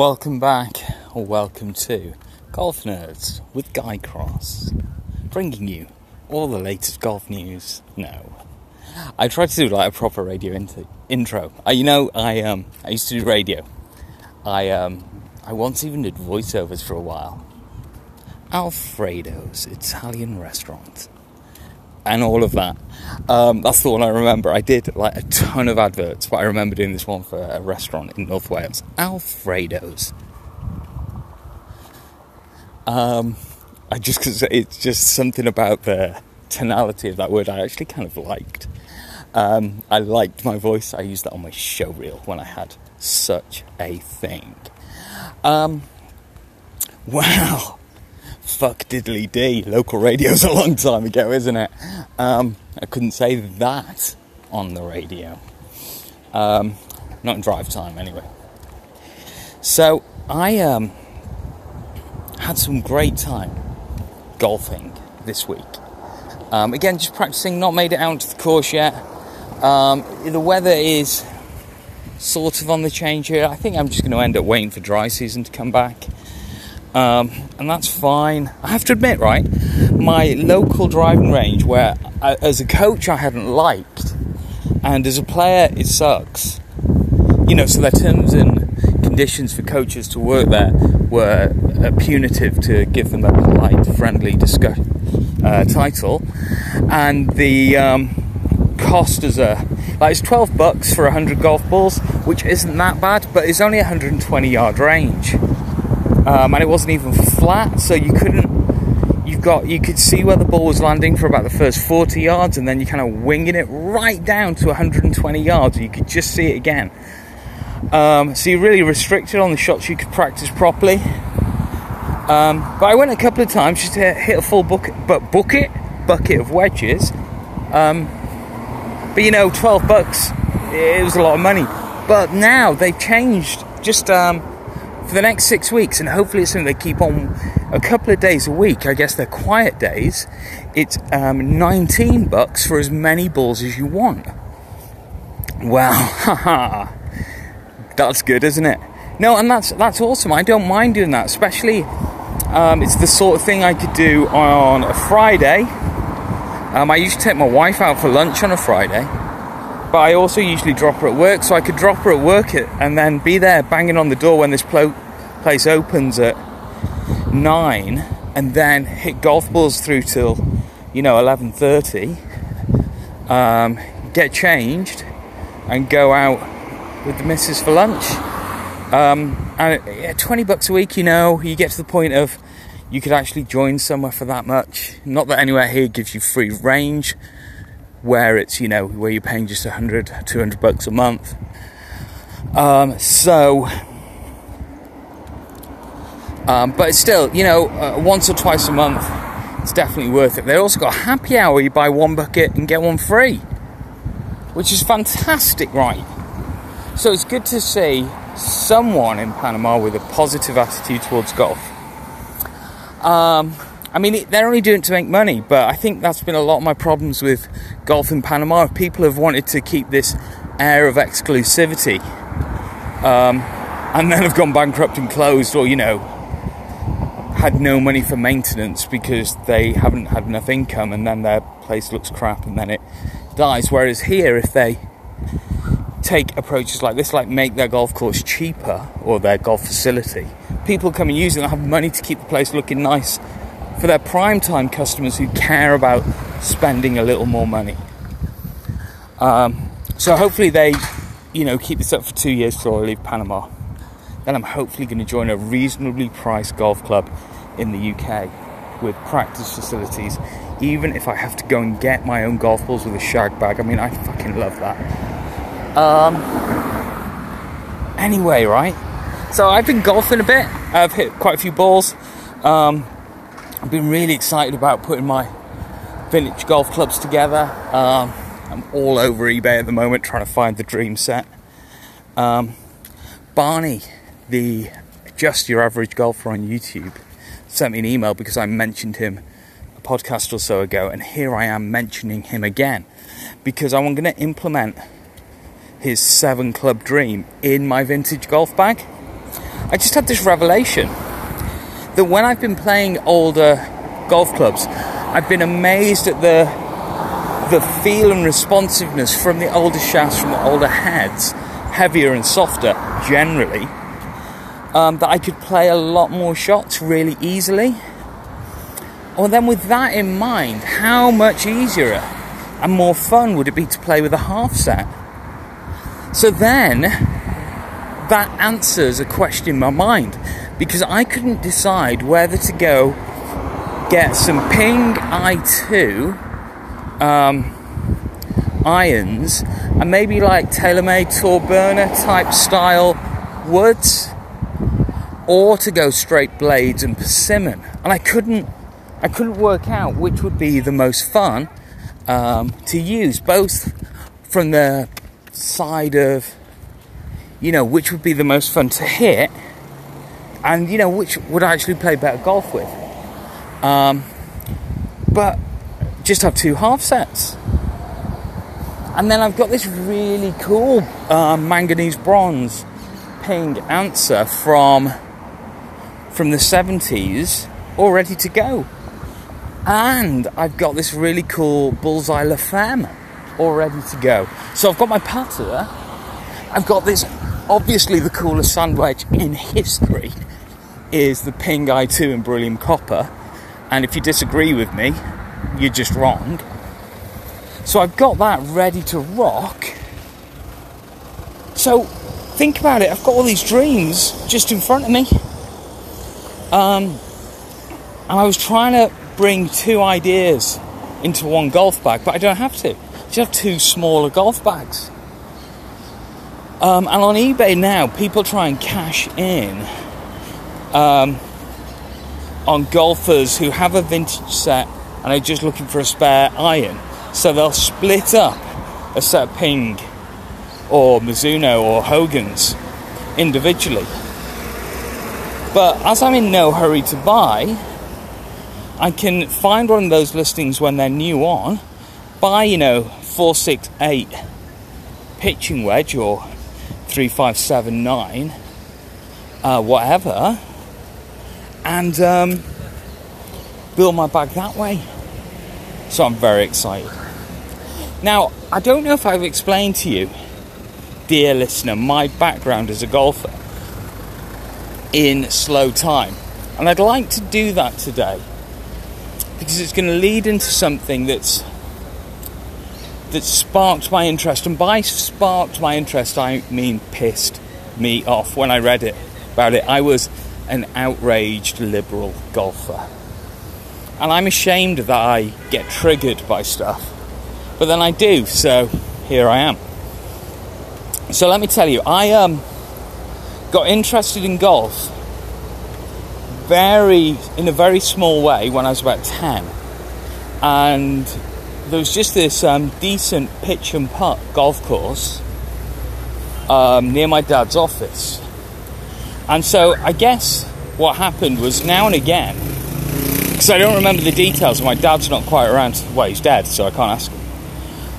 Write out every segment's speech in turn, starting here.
Welcome back, or welcome to Golf Nerds with Guy Cross, bringing you all the latest golf news. No, I tried to do like a proper radio int- intro. Uh, you know, I um, I used to do radio. I um, I once even did voiceovers for a while. Alfredo's Italian restaurant and all of that. Um, that's the one I remember. I did like a ton of adverts, but I remember doing this one for a restaurant in North Wales, Alfredo's. Um, I just because it's just something about the tonality of that word I actually kind of liked. Um, I liked my voice. I used that on my show reel when I had such a thing. Um, wow fuck diddly dee. Local radio's a long time ago, isn't it? Um, I couldn't say that on the radio. Um, not in drive time, anyway. So I um, had some great time golfing this week. Um, again, just practicing. Not made it out to the course yet. Um, the weather is sort of on the change here. I think I'm just going to end up waiting for dry season to come back. Um, and that's fine. I have to admit, right, my local driving range, where I, as a coach I hadn't liked, and as a player it sucks. You know, so their terms and conditions for coaches to work there were uh, punitive to give them a polite, friendly discuss, uh, title, and the um, cost as a like it's 12 bucks for 100 golf balls, which isn't that bad, but it's only 120 yard range um, and it wasn't even flat, so you couldn't. You've got you could see where the ball was landing for about the first 40 yards, and then you kind of winging it right down to 120 yards. You could just see it again. Um, so you're really restricted on the shots you could practice properly. Um, but I went a couple of times just to hit a full bucket, but bucket bucket of wedges. Um, but you know, 12 bucks, it was a lot of money. But now they've changed. Just um, for the next six weeks, and hopefully it's something they keep on a couple of days a week. I guess they're quiet days. It's um, 19 bucks for as many balls as you want. Wow, haha, that's good, isn't it? No, and that's that's awesome. I don't mind doing that, especially um, it's the sort of thing I could do on a Friday. Um, I used to take my wife out for lunch on a Friday but I also usually drop her at work, so I could drop her at work and then be there banging on the door when this place opens at nine, and then hit golf balls through till you know eleven thirty. Um, get changed and go out with the missus for lunch. Um, and yeah, twenty bucks a week, you know, you get to the point of you could actually join somewhere for that much. Not that anywhere here gives you free range where it's you know where you're paying just 100 200 bucks a month. Um, so um, but still you know uh, once or twice a month it's definitely worth it. They also got a happy hour you buy one bucket and get one free which is fantastic right? So it's good to see someone in panama with a positive attitude towards golf. Um, I mean, they're only doing it to make money, but I think that's been a lot of my problems with golf in Panama. People have wanted to keep this air of exclusivity, um, and then have gone bankrupt and closed, or you know, had no money for maintenance because they haven't had enough income, and then their place looks crap, and then it dies. Whereas here, if they take approaches like this, like make their golf course cheaper or their golf facility, people come and use it and have money to keep the place looking nice for their prime time customers who care about spending a little more money. Um, so hopefully they, you know, keep this up for two years till I leave Panama. Then I'm hopefully going to join a reasonably priced golf club in the UK with practice facilities, even if I have to go and get my own golf balls with a shag bag. I mean, I fucking love that. Um, anyway, right? So I've been golfing a bit. I've hit quite a few balls. Um, I've been really excited about putting my vintage golf clubs together. Um, I'm all over eBay at the moment trying to find the dream set. Um, Barney, the Just Your Average Golfer on YouTube, sent me an email because I mentioned him a podcast or so ago, and here I am mentioning him again because I'm going to implement his seven club dream in my vintage golf bag. I just had this revelation that when I've been playing older golf clubs, I've been amazed at the the feel and responsiveness from the older shafts, from the older heads, heavier and softer generally, um, that I could play a lot more shots really easily. Well, then, with that in mind, how much easier and more fun would it be to play with a half set? So then, that answers a question in my mind because I couldn't decide whether to go get some Ping i2 um, irons and maybe like TaylorMade Tour Burner type style woods or to go straight blades and persimmon. And I couldn't I couldn't work out which would be the most fun um, to use both from the side of you know which would be the most fun to hit and you know which would I actually play better golf with um, but just have two half sets. And then I've got this really cool uh, manganese bronze ping Anser from from the 70s all ready to go. And I've got this really cool bullseye La Femme all ready to go. So I've got my putter. I've got this obviously the coolest sand wedge in history is the Ping Eye 2 in beryllium copper and if you disagree with me, you're just wrong. So I've got that ready to rock. So think about it, I've got all these dreams just in front of me. Um, and I was trying to bring two ideas into one golf bag, but I don't have to. I just have two smaller golf bags. Um, and on eBay now, people try and cash in um, on golfers who have a vintage set and are just looking for a spare iron. So they'll split up a set of Ping or Mizuno or Hogan's individually. But as I'm in no hurry to buy, I can find one of those listings when they're new on, buy, you know, 468 pitching wedge or 3579, uh, whatever, and um, build my bag that way. So I'm very excited. Now, I don't know if I've explained to you, dear listener, my background as a golfer in slow time. And I'd like to do that today because it's going to lead into something that's that sparked my interest. And by sparked my interest, I mean pissed me off when I read it about it. I was an outraged liberal golfer. And I'm ashamed that I get triggered by stuff. But then I do, so here I am. So let me tell you, I um, got interested in golf very in a very small way when I was about 10. And there was just this um, decent pitch and putt golf course um, near my dad's office. And so I guess what happened was now and again, because I don't remember the details, my dad's not quite around. Well, he's dead, so I can't ask him.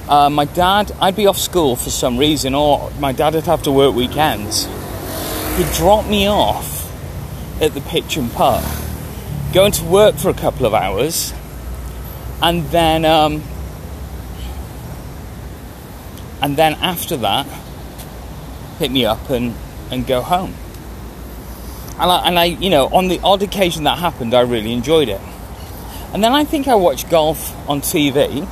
Uh, my dad, I'd be off school for some reason, or my dad would have to work weekends. He'd drop me off at the pitch and putt, go into work for a couple of hours, and then um, and then after that, pick me up and, and go home. And I, and I, you know, on the odd occasion that happened, I really enjoyed it. And then I think I watched golf on TV,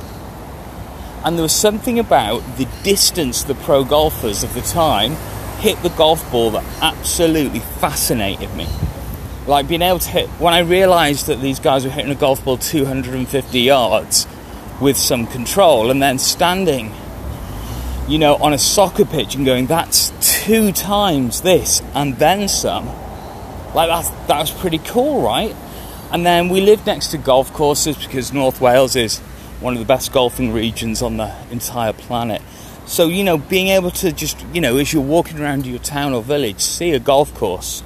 and there was something about the distance the pro golfers of the time hit the golf ball that absolutely fascinated me. Like being able to hit, when I realised that these guys were hitting a golf ball 250 yards with some control, and then standing, you know, on a soccer pitch and going, that's two times this and then some like that's that was pretty cool, right? And then we lived next to golf courses because North Wales is one of the best golfing regions on the entire planet. So, you know, being able to just, you know, as you're walking around your town or village, see a golf course,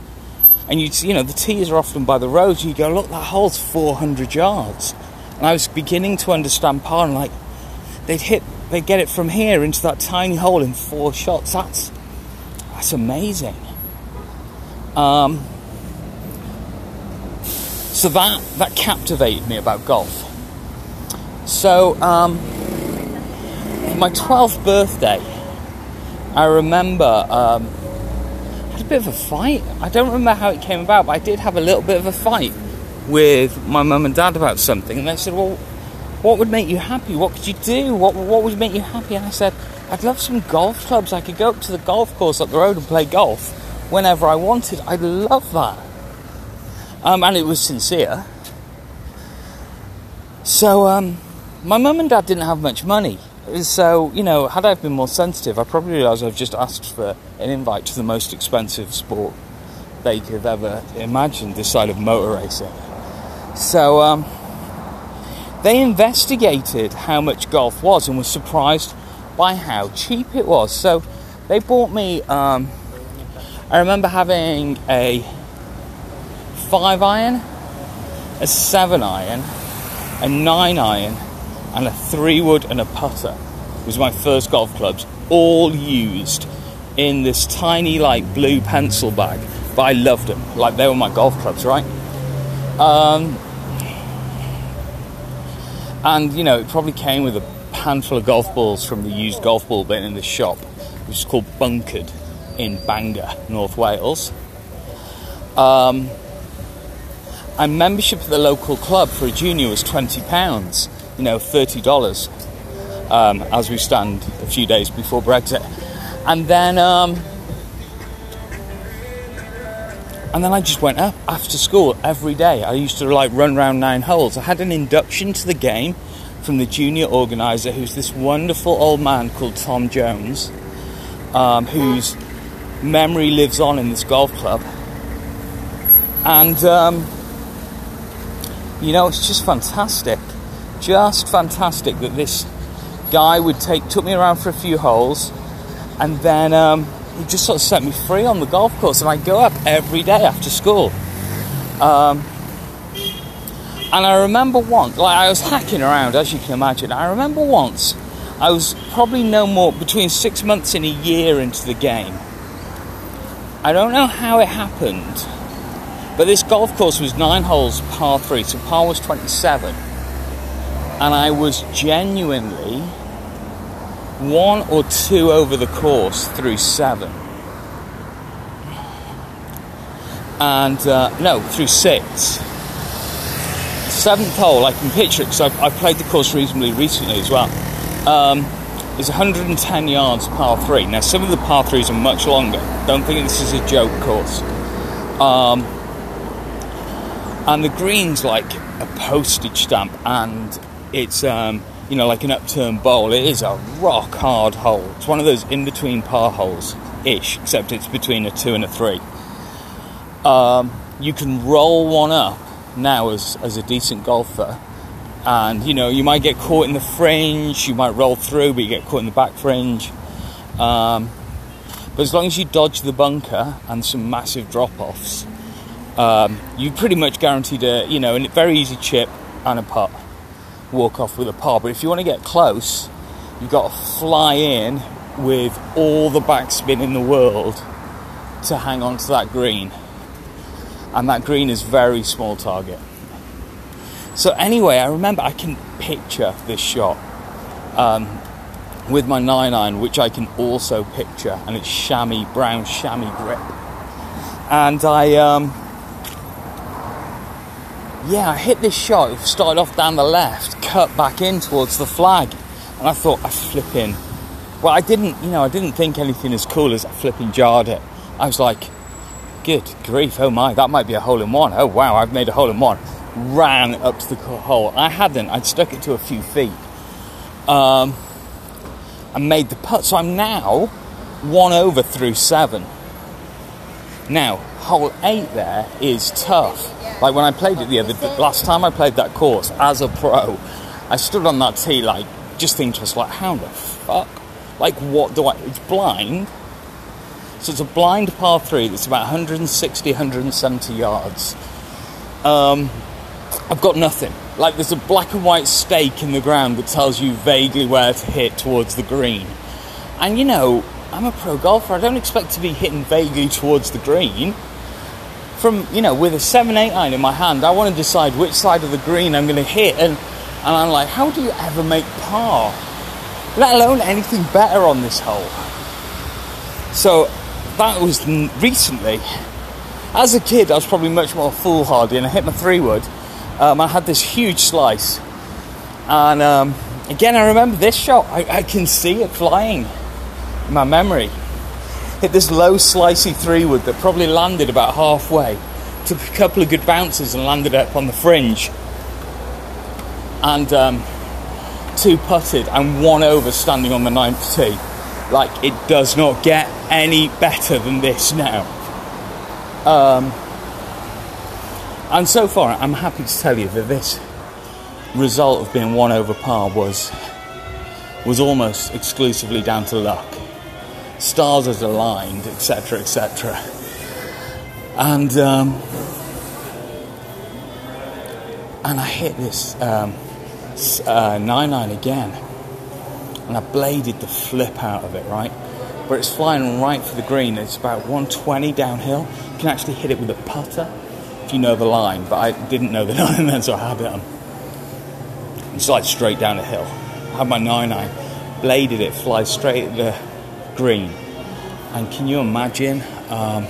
and you, you know, the tees are often by the roads, you go, look, that hole's 400 yards. And I was beginning to understand par, and like, they'd hit, they'd get it from here into that tiny hole in four shots. That's, that's amazing. Um, so that that captivated me about golf. So um, my twelfth birthday, I remember um, I had a bit of a fight. I don't remember how it came about, but I did have a little bit of a fight with my mum and dad about something, and they said, "Well, what would make you happy? What could you do? What what would make you happy?" And I said, "I'd love some golf clubs. I could go up to the golf course up the road and play golf whenever I wanted. I'd love that." Um, and it was sincere. So, um, my mum and dad didn't have much money. So, you know, had I been more sensitive, I probably realised I've just asked for an invite to the most expensive sport they could have ever imagined this side of motor racing. So, um, they investigated how much golf was and were surprised by how cheap it was. So, they bought me, um, I remember having a five iron, a seven iron, a nine iron, and a three wood and a putter. was my first golf clubs, all used in this tiny like blue pencil bag. But I loved them, like they were my golf clubs, right? Um, and you know, it probably came with a handful of golf balls from the used golf ball bin in the shop, which is called Bunkered in Bangor, North Wales. Um, and membership at the local club for a junior was twenty pounds. You know, thirty dollars um, as we stand a few days before Brexit, and then um, and then I just went up after school every day. I used to like run around nine holes. I had an induction to the game from the junior organizer, who's this wonderful old man called Tom Jones, um, whose memory lives on in this golf club, and. Um, you know, it's just fantastic. Just fantastic that this guy would take took me around for a few holes and then um, he just sort of set me free on the golf course and I'd go up every day after school. Um, and I remember once, like I was hacking around, as you can imagine. I remember once, I was probably no more between six months and a year into the game. I don't know how it happened, but this golf course was nine holes, par three, so par was 27. And I was genuinely one or two over the course through seven. And uh, no, through six. Seventh hole, I can picture it because I've, I've, played the course reasonably recently as well. Um, is 110 yards par three. Now, some of the par threes are much longer. Don't think this is a joke course. Um, and the green's like a postage stamp, and it's um, you know like an upturned bowl. It is a rock hard hole. It's one of those in between par holes ish, except it's between a two and a three. Um, you can roll one up now as as a decent golfer, and you know you might get caught in the fringe, you might roll through, but you get caught in the back fringe. Um, but as long as you dodge the bunker and some massive drop offs, um, you pretty much guaranteed a you know a very easy chip and a putt. Walk off with a par. But if you want to get close, you've got to fly in with all the backspin in the world to hang on to that green. And that green is very small target. So anyway, I remember I can picture this shot um, with my nine iron, which I can also picture, and it's chamois brown chamois grip. And I um, yeah, I hit this shot. It started off down the left, cut back in towards the flag, and I thought I flip in. Well, I didn't, you know, I didn't think anything as cool as flipping jarred it. I was like, good grief, oh my, that might be a hole in one. Oh wow, I've made a hole in one. Ran up to the hole. I hadn't. I'd stuck it to a few feet. Um, and made the putt. So I'm now one over through seven. Now, hole eight there is tough like when I played it the other last time I played that course as a pro, I stood on that tee like just thinking to myself like, how the fuck? Like what do I? It's blind. So it's a blind par three that's about 160, 170 yards. Um, I've got nothing. Like there's a black and white stake in the ground that tells you vaguely where to hit towards the green. And you know, I'm a pro golfer. I don't expect to be hitting vaguely towards the green. from you know with a seven eight iron in my hand, I want to decide which side of the green I'm going to hit, and and I'm like, how do you ever make par? Let alone anything better on this hole. So that was recently. As a kid, I was probably much more foolhardy, and I hit my three wood. Um, I had this huge slice, and um, again, I remember this shot. I, I can see it flying in my memory hit this low slicey three wood that probably landed about halfway. Took a couple of good bounces and landed up on the fringe. And um, two putted and one over standing on the ninth tee. Like it does not get any better than this now. Um, and so far, I'm happy to tell you that this result of being one over par was was almost exclusively down to luck stars had aligned, etc., etc. And um, and I hit this um, uh, nine nine again, and I bladed the flip out of it, right? But it's flying right for the green. It's about 120 downhill. You can actually hit it with a putter if you know the line, but I didn't know the line then, so I had it on. It's straight down the hill. I had my nine nine, bladed it, fly straight at the green. And can you imagine? Um,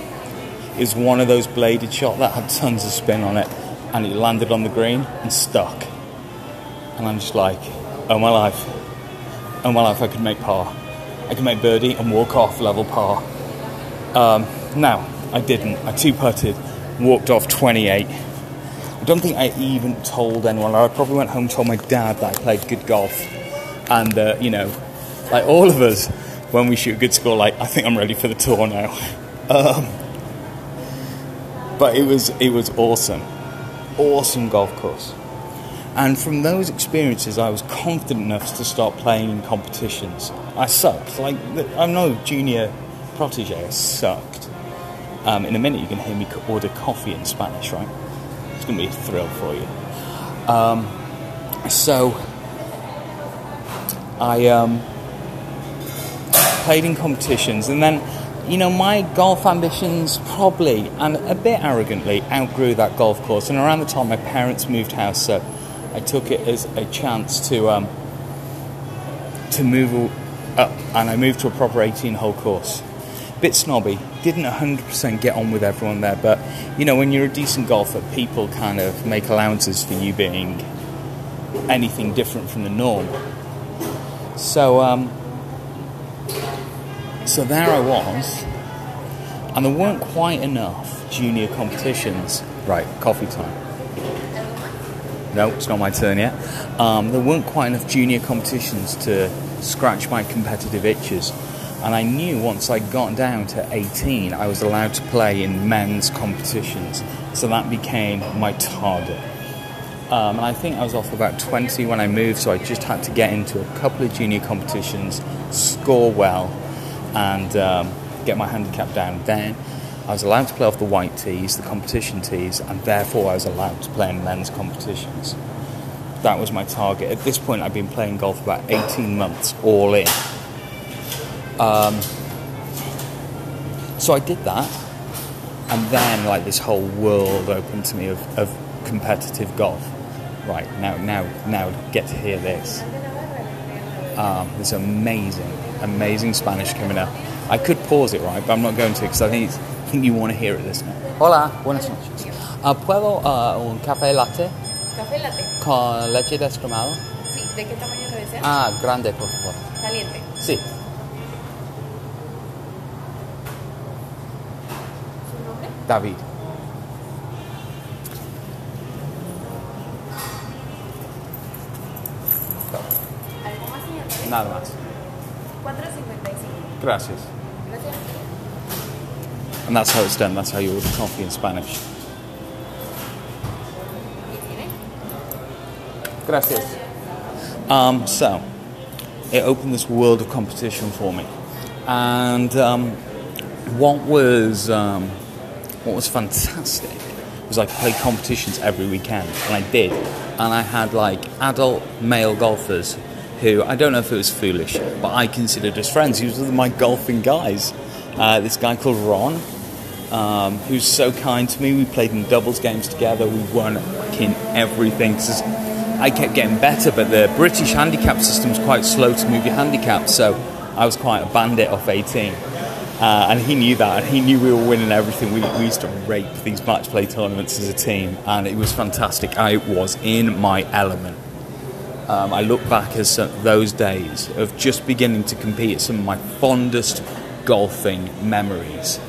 it was one of those bladed shot that had tons of spin on it, and it landed on the green and stuck. And I'm just like, oh my life, oh my life, I could make par. I could make birdie and walk off level par. Um, now, I didn't. I two putted, walked off 28. I don't think I even told anyone. I probably went home told my dad that I played good golf. And, uh, you know, like all of us, when we shoot a good score, like I think I'm ready for the tour now. Um, but it was it was awesome, awesome golf course. And from those experiences, I was confident enough to start playing in competitions. I sucked. Like I'm no junior protege. I sucked. Um, in a minute, you can hear me order coffee in Spanish, right? It's going to be a thrill for you. Um, so I. Um, played in competitions, and then, you know, my golf ambitions probably and a bit arrogantly outgrew that golf course. And around the time my parents moved house, so I took it as a chance to um, to move up, and I moved to a proper 18-hole course. Bit snobby, didn't 100% get on with everyone there, but you know, when you're a decent golfer, people kind of make allowances for you being anything different from the norm. So, um, so there I was, and there weren't quite enough junior competitions. Right, coffee time. No, it's not my turn yet. Um, there weren't quite enough junior competitions to scratch my competitive itches. And I knew once I got down to 18, I was allowed to play in men's competitions. So that became my target. Um, and I think I was off about 20 when I moved, so I just had to get into a couple of junior competitions, score well, and um, get my handicap down. Then I was allowed to play off the white tees, the competition tees, and therefore I was allowed to play in men's competitions. That was my target. At this point, I'd been playing golf about 18 months, all in. Um, so I did that, and then like this whole world opened to me of, of competitive golf. Right now, now, now, get to hear this. Um, this amazing amazing Spanish coming up. I could pause it, right, but I'm not going to because I think, I think you want to hear it this now. Hola, buenas noches. Uh, ¿Puedo uh, un café latte? Café latte. ¿Con leche descremado? Sí, ¿de qué tamaño lo desea? Ah, grande, por favor. Caliente. Sí. ¿Su nombre? David. ¿Algo más, señor David? Nada más. 4.55. Gracias. Gracias. And that's how it's done. That's how you order coffee in Spanish. Gracias. Um, so, it opened this world of competition for me, and um, what was um, what was fantastic was I played competitions every weekend, and I did, and I had like adult male golfers who I don't know if it was foolish, but I considered as friends. He was one of my golfing guys. Uh, this guy called Ron, um, who's so kind to me. We played in doubles games together. We won in everything. 'cause I kept getting better, but the British handicap system is quite slow to move your handicap, so I was quite a bandit off 18. Uh, and he knew that, and he knew we were winning everything. We, we used to rape these match play tournaments as a team, and it was fantastic. I was in my element. Um, I look back at those days of just beginning to compete some of my fondest golfing memories.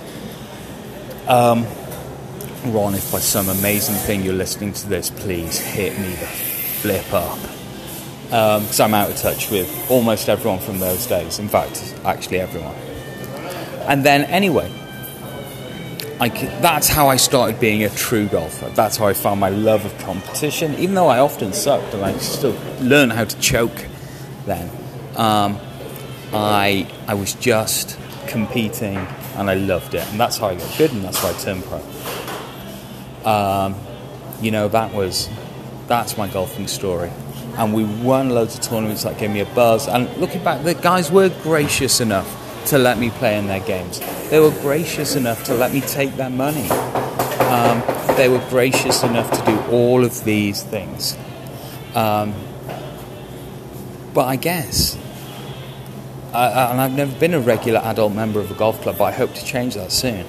Um, Ron, if by some amazing thing you're listening to this, please hit me the flip up. Because I'm out of touch with almost everyone from those days. In fact, actually everyone. And then, anyway, I that's how I started being a true golfer. That's how I found my love of competition, even though I often sucked and I still learned how to choke then. Um, I, I was just competing and I loved it. And that's how I got good and that's why I turned pro. Um, you know, that was, that's my golfing story. And we won loads of tournaments that gave me a buzz. And looking back, the guys were gracious enough to let me play in their games. They were gracious enough to let me take their money. Um, they were gracious enough to do all of these things. Um, but I guess, and I've never been a regular adult member of a golf club, but I hope to change that soon.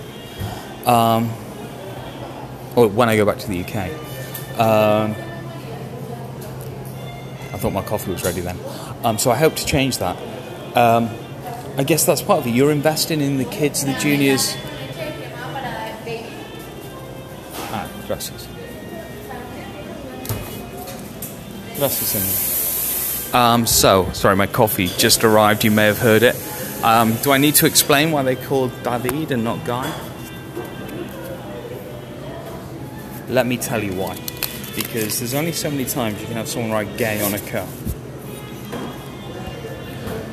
Um, or when I go back to the UK. Um, I thought my coffee was ready then. Um, so I hope to change that. I guess that's part of it. You're investing in the kids, and the juniors. Ah, gracias. Gracias, señor. Um, so, sorry, my coffee just arrived. You may have heard it. Um, do I need to explain why they called David and not Guy? Let me tell you why. Because there's only so many times you can have someone write gay on a cup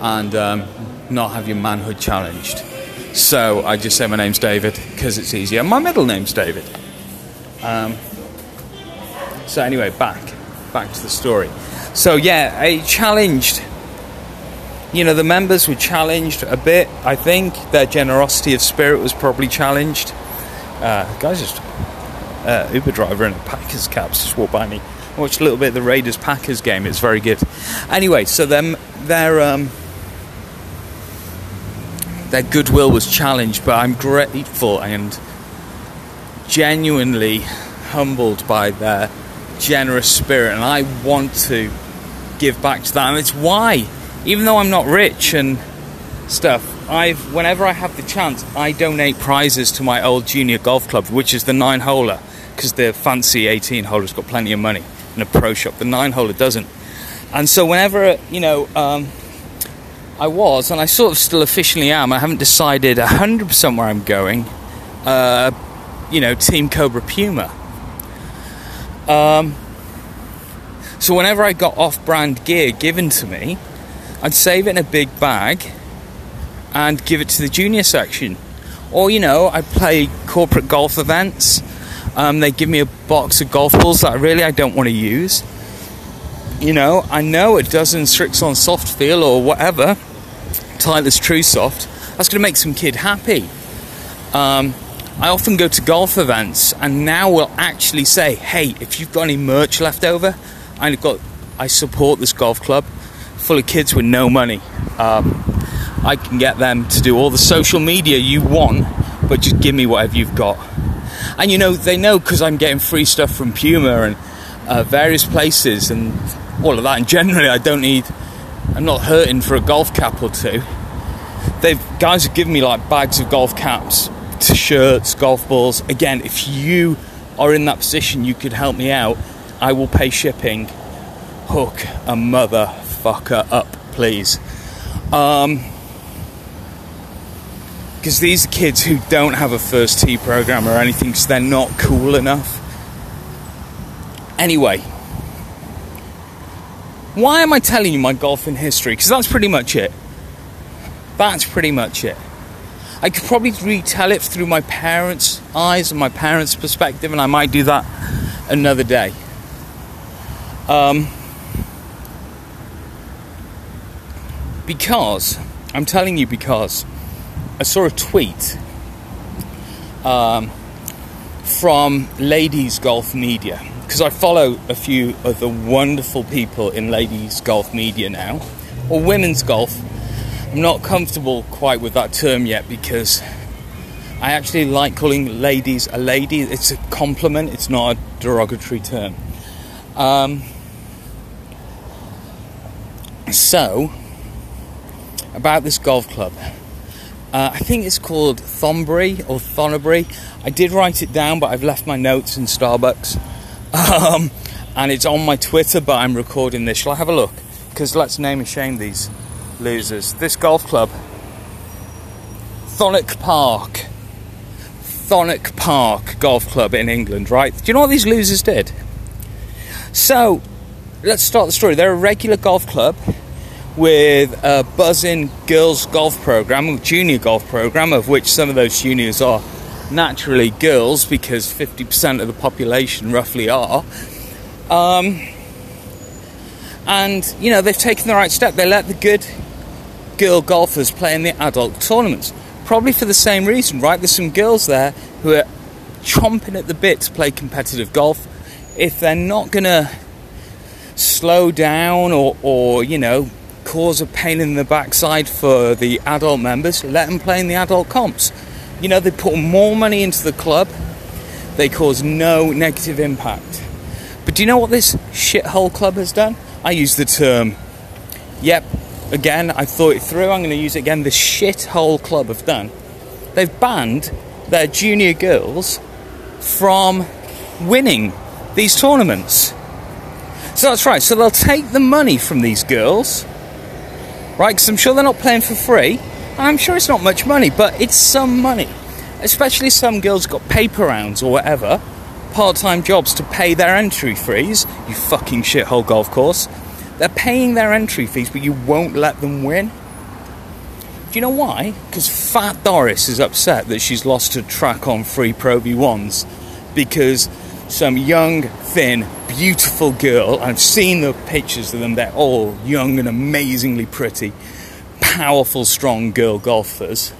and um, not have your manhood challenged. So I just say my name's David because it's easier. My middle name's David. Um, so anyway, back back to the story. So yeah, I challenged. You know, the members were challenged a bit. I think their generosity of spirit was probably challenged. Uh, guy's just uh, Uber driver in a Packers cap just walked by me. I watched a little bit of the Raiders Packers game. It's very good. Anyway, so them their um, their goodwill was challenged, but I'm grateful and genuinely humbled by their generous spirit, and I want to give back to that. And it's why, even though I'm not rich and stuff, I've whenever I have the chance, I donate prizes to my old junior golf club, which is the nine holer, because the fancy 18 holer's got plenty of money in a pro shop. The nine holer doesn't. And so whenever you know. Um, I was, and I sort of still officially am. I haven't decided 100% where I'm going. Uh, you know, Team Cobra Puma. Um, so whenever I got off-brand gear given to me, I'd save it in a big bag and give it to the junior section. Or you know, I play corporate golf events. Um, they give me a box of golf balls that really I don't want to use you know, I know it doesn't Srixon soft feel or whatever, Tyler's True Soft, that's going to make some kid happy. Um, I often go to golf events and now will actually say, hey, if you've got any merch left over, I've got, I support this golf club full of kids with no money. Um, I can get them to do all the social media you want, but just give me whatever you've got. And you know, they know because I'm getting free stuff from Puma and uh, various places and all of that. And generally, I don't need. I'm not hurting for a golf cap or two. They've guys have given me like bags of golf caps, t-shirts, golf balls. Again, if you are in that position, you could help me out. I will pay shipping. Hook a motherfucker up, please. Um, because these are kids who don't have a first tee program or anything, because they're not cool enough. Anyway, why am I telling you my golfing history? Because that's pretty much it. That's pretty much it. I could probably retell it through my parents' eyes and my parents' perspective, and I might do that another day. Um, because, I'm telling you because, I saw a tweet um, from Ladies Golf Media because I follow a few of the wonderful people in Ladies Golf Media now, or Women's Golf. I'm not comfortable quite with that term yet because I actually like calling ladies a lady. It's a compliment, it's not a derogatory term. Um, so, about this golf club. Uh, I think it's called Thonbury or Thonbury. I did write it down, but I've left my notes in Starbucks. Um, and it's on my Twitter, but I'm recording this. Shall I have a look? Because let's name and shame these losers. This golf club, Thorndon Park. Thorndon Park Golf Club in England, right? Do you know what these losers did? So, let's start the story. They're a regular golf club with a buzzing girls golf program, junior golf program, of which some of those juniors are naturally girls because 50% of the population roughly are. Um, and you know they've taken the right step. They let the good girl golfers play in the adult tournaments, probably for the same reason, right? There's some girls there who are chomping at the bit to play competitive golf. If they're not gonna slow down or, or you know cause a pain in the backside for the adult members, let them play in the adult comps. You know, they put more money into the club, they cause no negative impact. But do you know what this shithole club has done? I use the term, yep, again, I thought it through, I'm going to use it again. The shithole club have done. They've banned their junior girls from winning these tournaments. So that's right, so they'll take the money from these girls, right? Because I'm sure they're not playing for free. I'm sure it's not much money, but it's some money. Especially some girls got paper rounds or whatever, part time jobs to pay their entry fees. You fucking shithole golf course. They're paying their entry fees, but you won't let them win. Do you know why? Because Fat Doris is upset that she's lost her track on free Pro V1s because some young, thin, beautiful girl, I've seen the pictures of them, they're all young and amazingly pretty, powerful, strong girl golfers,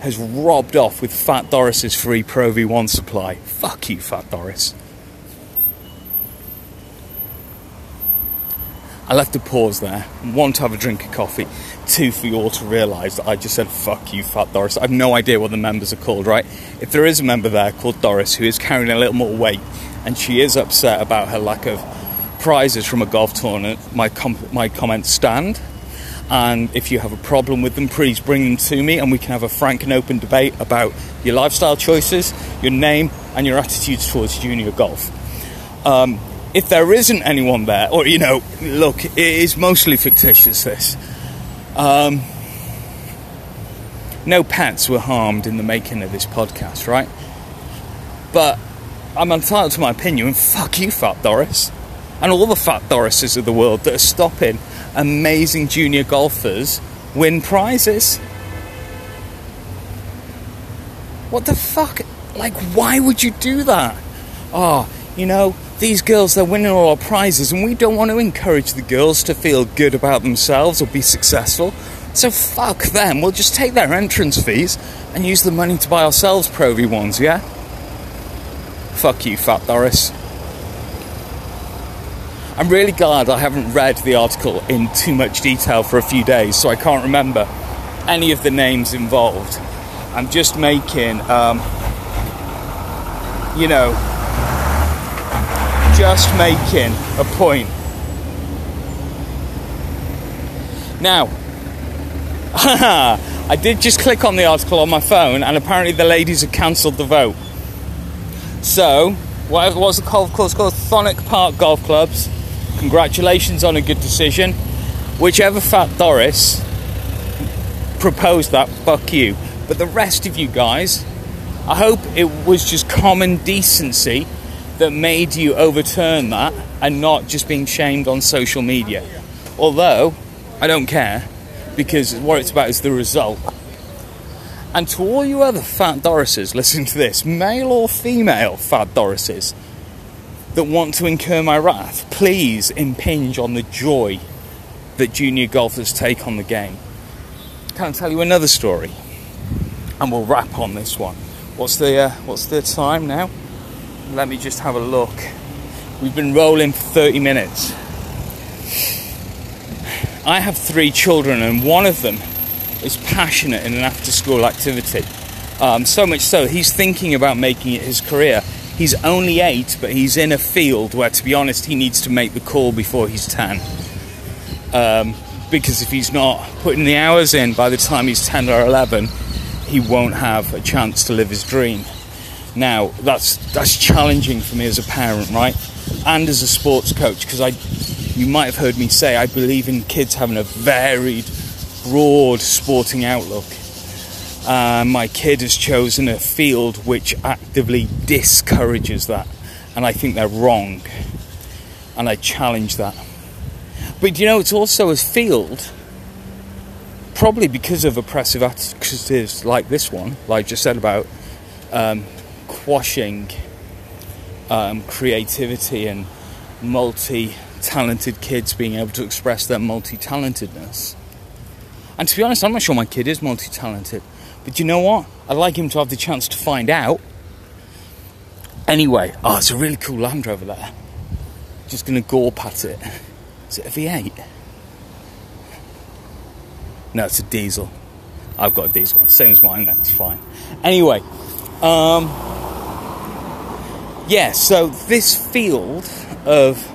has robbed off with Fat Doris's free Pro V1 supply. Fuck you, Fat Doris. I left a pause there. One, to have a drink of coffee. Two, for you all to realise that I just said, fuck you, Fat Doris. I have no idea what the members are called, right? If there is a member there called Doris who is carrying a little more weight and she is upset about her lack of prizes from a golf tournament, my, com- my comments stand. And if you have a problem with them, please bring them to me and we can have a frank and open debate about your lifestyle choices, your name, and your attitudes towards junior golf. Um, if there isn't anyone there, or you know, look, it is mostly fictitious. This, um, no pets were harmed in the making of this podcast, right? But I'm entitled to my opinion. Fuck you, Fat Doris, and all the Fat Dorises of the world that are stopping amazing junior golfers win prizes. What the fuck? Like, why would you do that? Oh, you know, these girls, they're winning all our prizes, and we don't want to encourage the girls to feel good about themselves or be successful. So fuck them. We'll just take their entrance fees and use the money to buy ourselves Pro V1s, yeah? Fuck you, Fat Doris. I'm really glad I haven't read the article in too much detail for a few days, so I can't remember any of the names involved. I'm just making, um, you know, just making a point. Now, I did just click on the article on my phone, and apparently the ladies have cancelled the vote. So, what was the golf course called? Thorndon Park Golf Clubs. Congratulations on a good decision. Whichever Fat Doris proposed that, fuck you. But the rest of you guys, I hope it was just common decency that made you overturn that and not just being shamed on social media. Although, I don't care because what it's about is the result. And to all you other fat Dorises listening to this, male or female fat Dorises that want to incur my wrath, please impinge on the joy that junior golfers take on the game. Can I tell you another story? And we'll wrap on this one. What's the uh, what's the time now? Let me just have a look. We've been rolling for 30 minutes. I have three children, and one of them is passionate in an after school activity. Um, so much so, he's thinking about making it his career. He's only eight, but he's in a field where, to be honest, he needs to make the call before he's 10. Um, because if he's not putting the hours in by the time he's 10 or 11, he won't have a chance to live his dream. Now, that's, that's challenging for me as a parent, right? And as a sports coach, because I, you might have heard me say, I believe in kids having a varied, broad sporting outlook. Uh, my kid has chosen a field which actively discourages that, and I think they're wrong. And I challenge that. But you know, it's also a field, probably because of oppressive attitudes like this one, like I just said about um, quashing um, creativity and multi talented kids being able to express their multi talentedness. And to be honest, I'm not sure my kid is multi talented. But you know what? I'd like him to have the chance to find out. Anyway, oh, it's a really cool Land Rover there. Just gonna gawp at it. Is it a V8? No, it's a diesel. I've got a diesel one, same as mine then, it's fine. Anyway, um, yeah, so this field of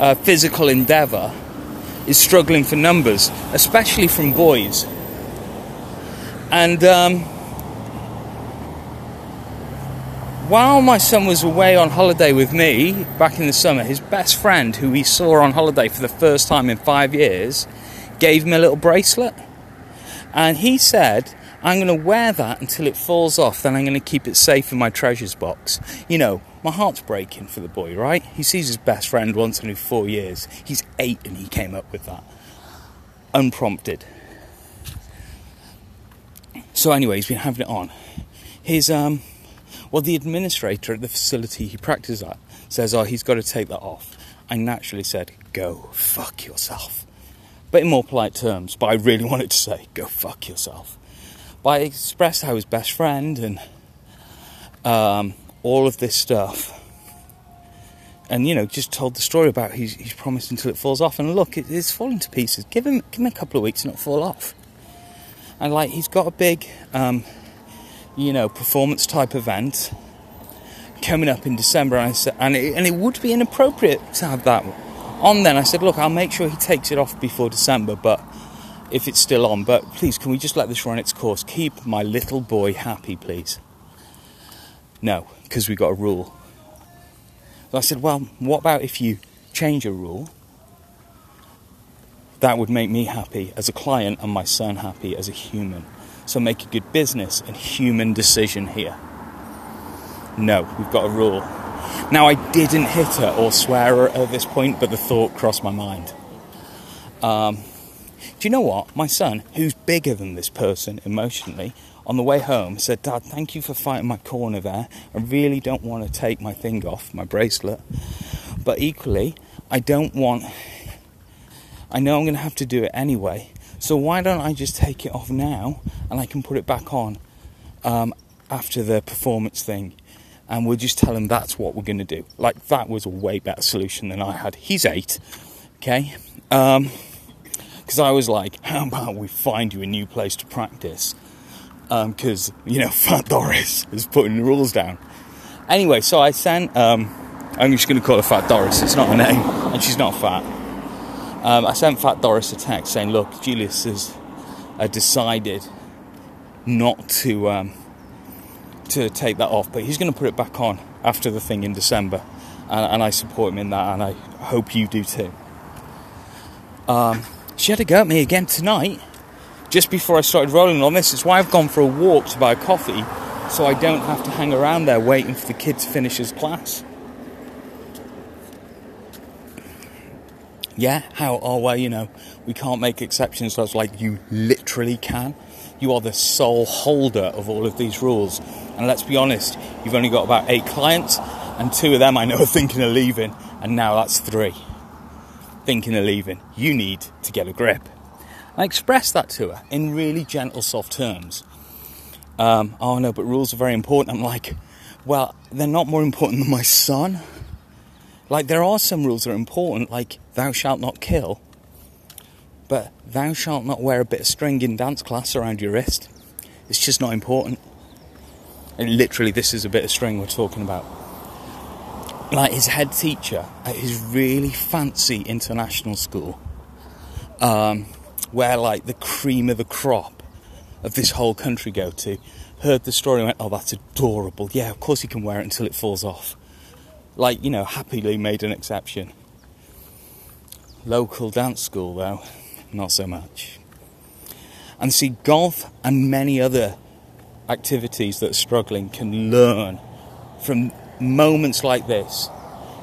uh, physical endeavour is struggling for numbers, especially from boys. And um, while my son was away on holiday with me back in the summer, his best friend, who he saw on holiday for the first time in five years, gave him a little bracelet. And he said, I'm going to wear that until it falls off, then I'm going to keep it safe in my treasures box. You know, my heart's breaking for the boy, right? He sees his best friend once in four years. He's eight and he came up with that. Unprompted. So, anyway, he's been having it on. His, um, well, the administrator at the facility he practices at says, oh, he's got to take that off. I naturally said, go fuck yourself. But in more polite terms, but I really wanted to say, go fuck yourself. But I expressed how his best friend and um, all of this stuff. And you know, just told the story about he's, he's promised until it falls off. And look, it, it's falling to pieces. Give him give him a couple of weeks and it'll fall off. And like he's got a big, um, you know, performance type event coming up in December. And I said, and it, and it would be inappropriate to have that on. Then I said, look, I'll make sure he takes it off before December, but if it's still on. But please, can we just let this run its course? Keep my little boy happy, please. No, because we've got a rule. I said, well, what about if you change a rule? That would make me happy as a client and my son happy as a human. So make a good business and human decision here. No, we've got a rule. Now, I didn't hit her or swear her at this point, but the thought crossed my mind. Um, do you know what? My son, who's bigger than this person emotionally, on the way home said, Dad, thank you for fighting my corner there. I really don't want to take my thing off, my bracelet. But equally, I don't want. I know I'm going to have to do it anyway. So why don't I just take it off now and I can put it back on um, after the performance thing? And we'll just tell him that's what we're going to do. Like, that was a way better solution than I had. He's eight, okay? Um, because I was like, how about we find you a new place to practice? Because, um, you know, Fat Doris is putting the rules down. Anyway, so I sent, um, I'm just going to call her Fat Doris, it's not her name, and she's not fat. Um, I sent Fat Doris a text saying, look, Julius has uh, decided not to um, to take that off, but he's going to put it back on after the thing in December, and, and I support him in that, and I hope you do too. Um, she had to go at me again tonight, just before I started rolling on this. It's why I've gone for a walk to buy a coffee, so I don't have to hang around there waiting for the kid to finish his class. Yeah, how? Oh, well, you know, we can't make exceptions. So I was like, you literally can. You are the sole holder of all of these rules. And let's be honest, you've only got about eight clients, and two of them I know are thinking of leaving, and now that's three thinking of leaving. You need to get a grip. I expressed that to her in really gentle, soft terms. um, oh no, but rules are very important. I'm like, well, they're not more important than my son. Like, there are some rules that are important, like, thou shalt not kill, but thou shalt not wear a bit of string in dance class around your wrist. It's just not important. And literally, this is a bit of string we're talking about. Like, his head teacher at his really fancy international school, um, where, like, the cream of the crop of this whole country go to, heard the story and went, oh, that's adorable. Yeah, of course he can wear it until it falls off. Like, you know, happily made an exception. Local dance school, though, not so much. And see, golf and many other activities that are struggling can learn from moments like this.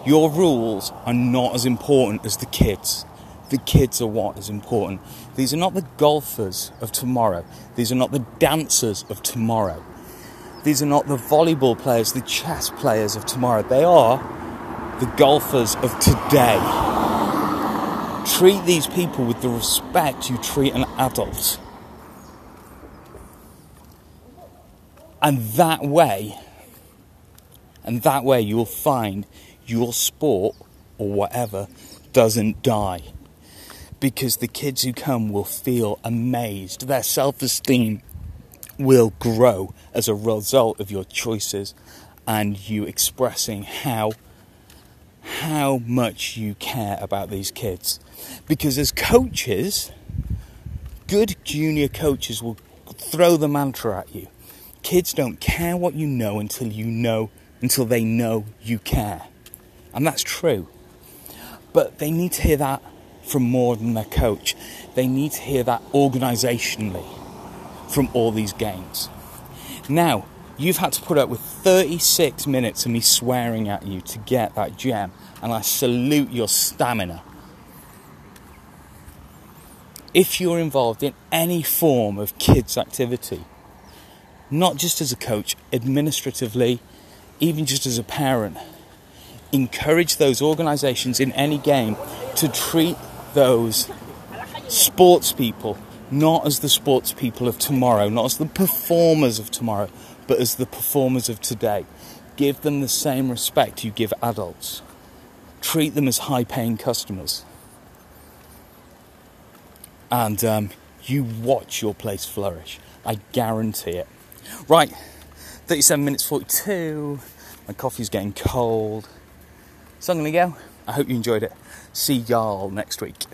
Your rules are not as important as the kids. The kids are what is important. These are not the golfers of tomorrow. These are not the dancers of tomorrow. These are not the volleyball players, the chess players of tomorrow. They are the golfers of today. Treat these people with the respect you treat an adult. And that way, and that way you'll find your sport or whatever doesn't die. Because the kids who come will feel amazed. Their self esteem will grow as a result of your choices and you expressing how how much you care about these kids. Because as coaches good junior coaches will throw the mantra at you. Kids don't care what you know until you know until they know you care. And that's true. But they need to hear that from more than their coach. They need to hear that organisationally from all these games. Now, you've had to put up with 36 minutes of me swearing at you to get that gem, and I salute your stamina. If you're involved in any form of kids' activity, not just as a coach, administratively, even just as a parent, encourage those organisations in any game to treat those sports people not as the sports people of tomorrow, not as the performers of tomorrow, but as the performers of today. Give them the same respect you give adults. Treat them as high paying customers. And um, you watch your place flourish. I guarantee it. Right, 37 minutes 42. My coffee's getting cold. So I'm going to go. I hope you enjoyed it. See y'all next week.